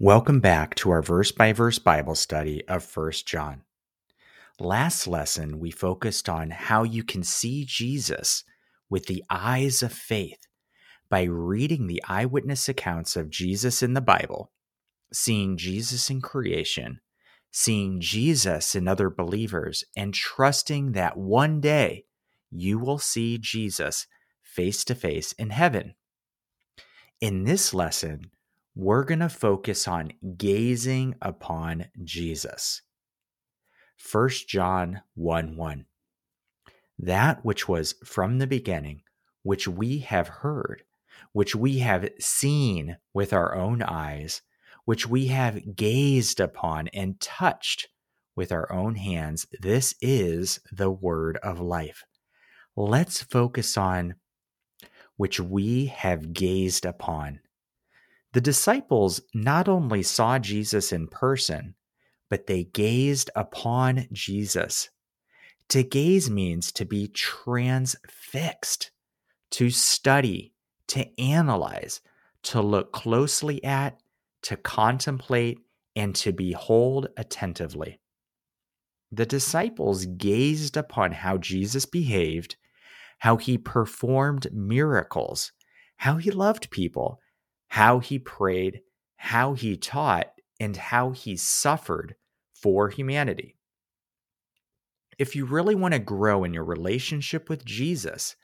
Welcome back to our verse by verse Bible study of 1 John. Last lesson, we focused on how you can see Jesus with the eyes of faith by reading the eyewitness accounts of Jesus in the Bible, seeing Jesus in creation, seeing Jesus in other believers, and trusting that one day you will see Jesus face to face in heaven. In this lesson, we're going to focus on gazing upon Jesus. 1 John 1 1. That which was from the beginning, which we have heard, which we have seen with our own eyes, which we have gazed upon and touched with our own hands, this is the word of life. Let's focus on which we have gazed upon. The disciples not only saw Jesus in person, but they gazed upon Jesus. To gaze means to be transfixed, to study, to analyze, to look closely at, to contemplate, and to behold attentively. The disciples gazed upon how Jesus behaved, how he performed miracles, how he loved people, how he prayed, how he taught, and how he suffered for humanity. If you really want to grow in your relationship with Jesus,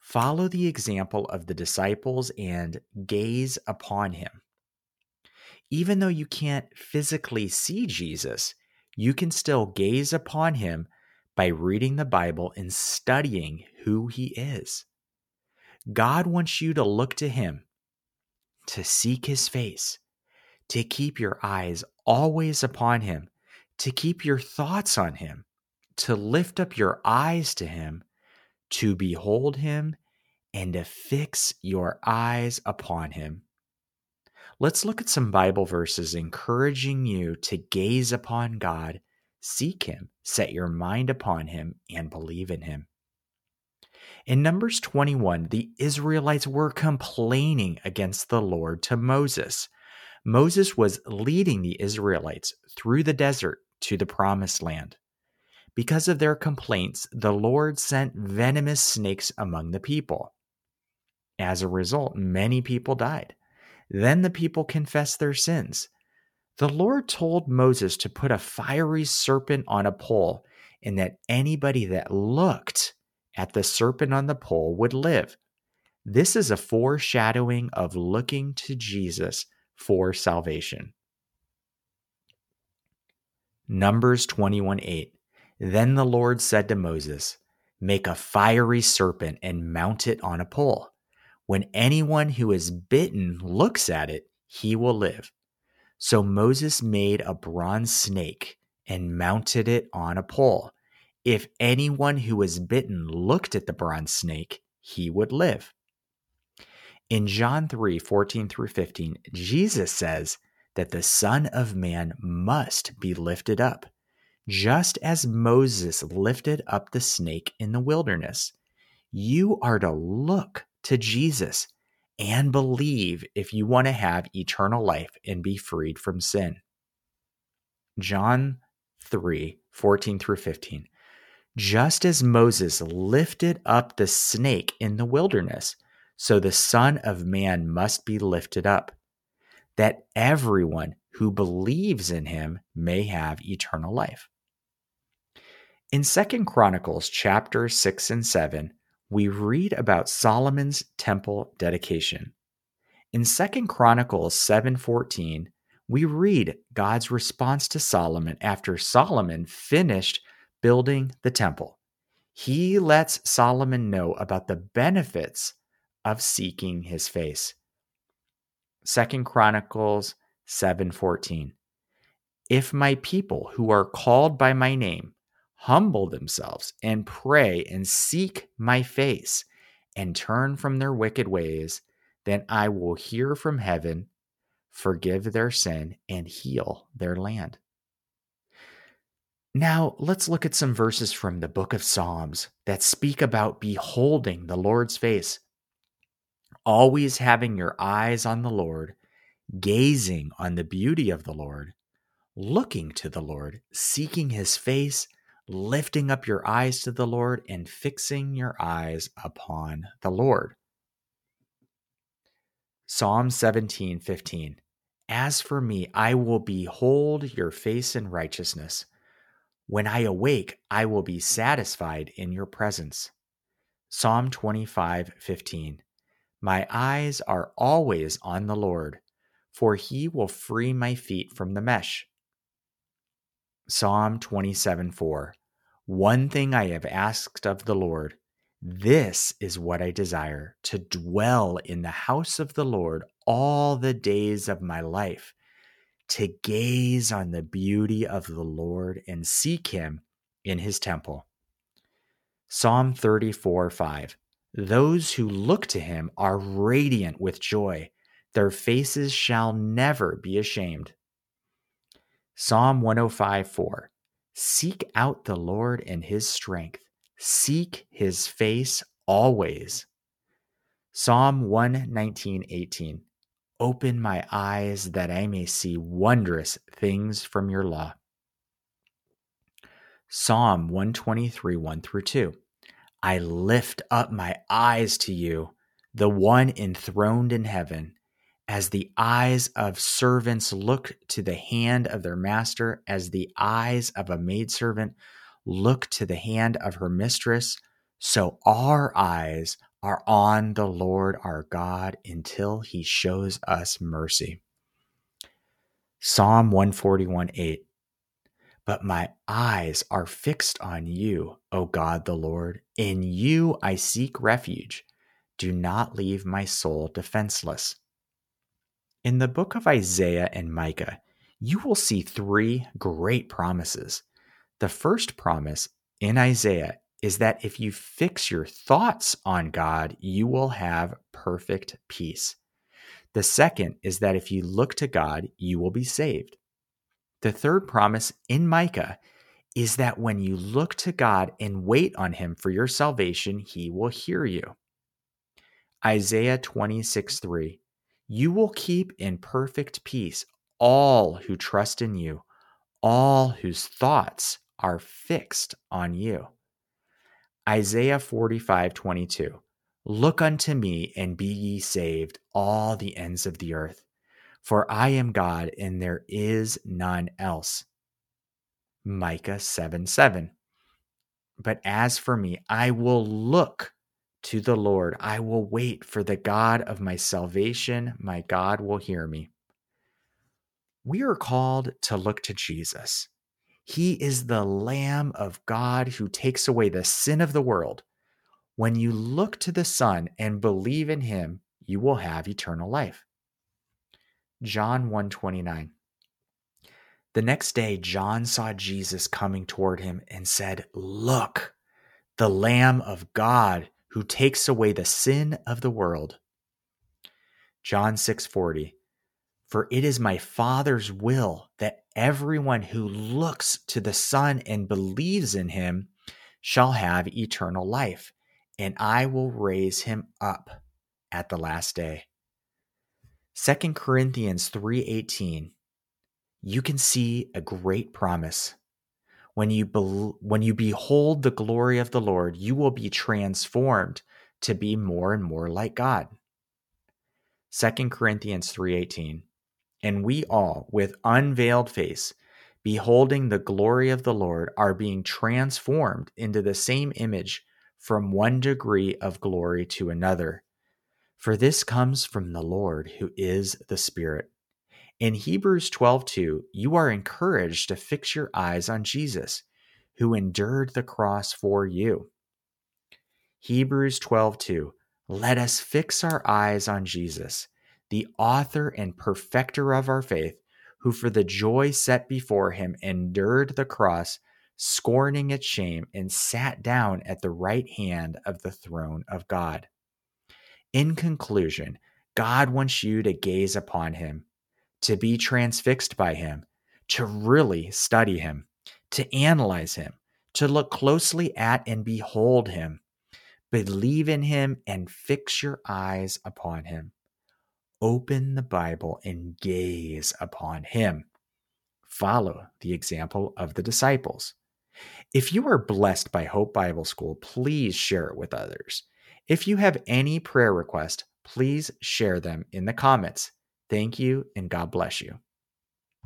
follow the example of the disciples and gaze upon him. Even though you can't physically see Jesus, you can still gaze upon him by reading the Bible and studying who he is. God wants you to look to him to seek his face, to keep your eyes always upon him, to keep your thoughts on him, to lift up your eyes to him, to behold him, and to fix your eyes upon him. Let's look at some Bible verses encouraging you to gaze upon God, seek him, set your mind upon him, and believe in him. In Numbers 21, the Israelites were complaining against the Lord to Moses. Moses was leading the Israelites through the desert to the promised land. Because of their complaints, the Lord sent venomous snakes among the people. As a result, many people died. Then the people confessed their sins. The Lord told Moses to put a fiery serpent on a pole, and that anybody that looked at the serpent on the pole would live. This is a foreshadowing of looking to Jesus for salvation. Numbers 21 8. Then the Lord said to Moses, Make a fiery serpent and mount it on a pole. When anyone who is bitten looks at it, he will live. So Moses made a bronze snake and mounted it on a pole. If anyone who was bitten looked at the bronze snake, he would live. In John 3 14 through 15, Jesus says that the Son of Man must be lifted up, just as Moses lifted up the snake in the wilderness. You are to look to Jesus and believe if you want to have eternal life and be freed from sin. John 3 14 through 15 just as Moses lifted up the snake in the wilderness, so the Son of Man must be lifted up, that everyone who believes in him may have eternal life. In Second Chronicles chapter 6 and 7, we read about Solomon's temple dedication. In Second Chronicles 7:14, we read God's response to Solomon after Solomon finished building the temple. He lets Solomon know about the benefits of seeking his face. Second Chronicles 7:14 If my people who are called by my name humble themselves and pray and seek my face and turn from their wicked ways, then I will hear from heaven, forgive their sin, and heal their land. Now, let's look at some verses from the book of Psalms that speak about beholding the Lord's face. Always having your eyes on the Lord, gazing on the beauty of the Lord, looking to the Lord, seeking his face, lifting up your eyes to the Lord, and fixing your eyes upon the Lord. Psalm 17 15. As for me, I will behold your face in righteousness. When I awake, I will be satisfied in your presence. Psalm 25 15. My eyes are always on the Lord, for he will free my feet from the mesh. Psalm 27 4. One thing I have asked of the Lord, this is what I desire to dwell in the house of the Lord all the days of my life, to gaze on the beauty of the Lord and seek him in his temple. Psalm 34 5. Those who look to him are radiant with joy. Their faces shall never be ashamed. Psalm 105 4. Seek out the Lord and his strength. Seek his face always. Psalm 119 18. Open my eyes that I may see wondrous things from your law. Psalm 123, 1 through 2. I lift up my eyes to you, the one enthroned in heaven, as the eyes of servants look to the hand of their master, as the eyes of a maidservant look to the hand of her mistress, so our eyes are on the Lord our God until he shows us mercy. Psalm 141 8 but my eyes are fixed on you, O God the Lord. In you I seek refuge. Do not leave my soul defenseless. In the book of Isaiah and Micah, you will see three great promises. The first promise in Isaiah is that if you fix your thoughts on God, you will have perfect peace. The second is that if you look to God, you will be saved. The third promise in Micah is that when you look to God and wait on Him for your salvation, He will hear you. Isaiah 26 3 You will keep in perfect peace all who trust in you, all whose thoughts are fixed on you. Isaiah 45 22 Look unto me and be ye saved, all the ends of the earth for I am God and there is none else. Micah 7 7. But as for me, I will look to the Lord. I will wait for the God of my salvation. My God will hear me. We are called to look to Jesus. He is the Lamb of God who takes away the sin of the world. When you look to the Son and believe in him, you will have eternal life. John 129. The next day, John saw Jesus coming toward him and said, Look, the Lamb of God who takes away the sin of the world. John 6:40 For it is my Father's will that everyone who looks to the Son and believes in him shall have eternal life, and I will raise him up at the last day. 2 Corinthians 3:18 you can see a great promise. When you be- when you behold the glory of the Lord, you will be transformed to be more and more like God. 2 Corinthians 3:18 And we all with unveiled face beholding the glory of the Lord are being transformed into the same image from one degree of glory to another for this comes from the Lord who is the Spirit. In Hebrews 12:2, you are encouraged to fix your eyes on Jesus, who endured the cross for you. Hebrews 12:2, let us fix our eyes on Jesus, the author and perfecter of our faith, who for the joy set before him endured the cross, scorning its shame, and sat down at the right hand of the throne of God. In conclusion, God wants you to gaze upon him, to be transfixed by him, to really study him, to analyze him, to look closely at and behold him. Believe in him and fix your eyes upon him. Open the Bible and gaze upon Him. Follow the example of the disciples. If you are blessed by Hope Bible School, please share it with others. If you have any prayer requests, please share them in the comments. Thank you, and God bless you.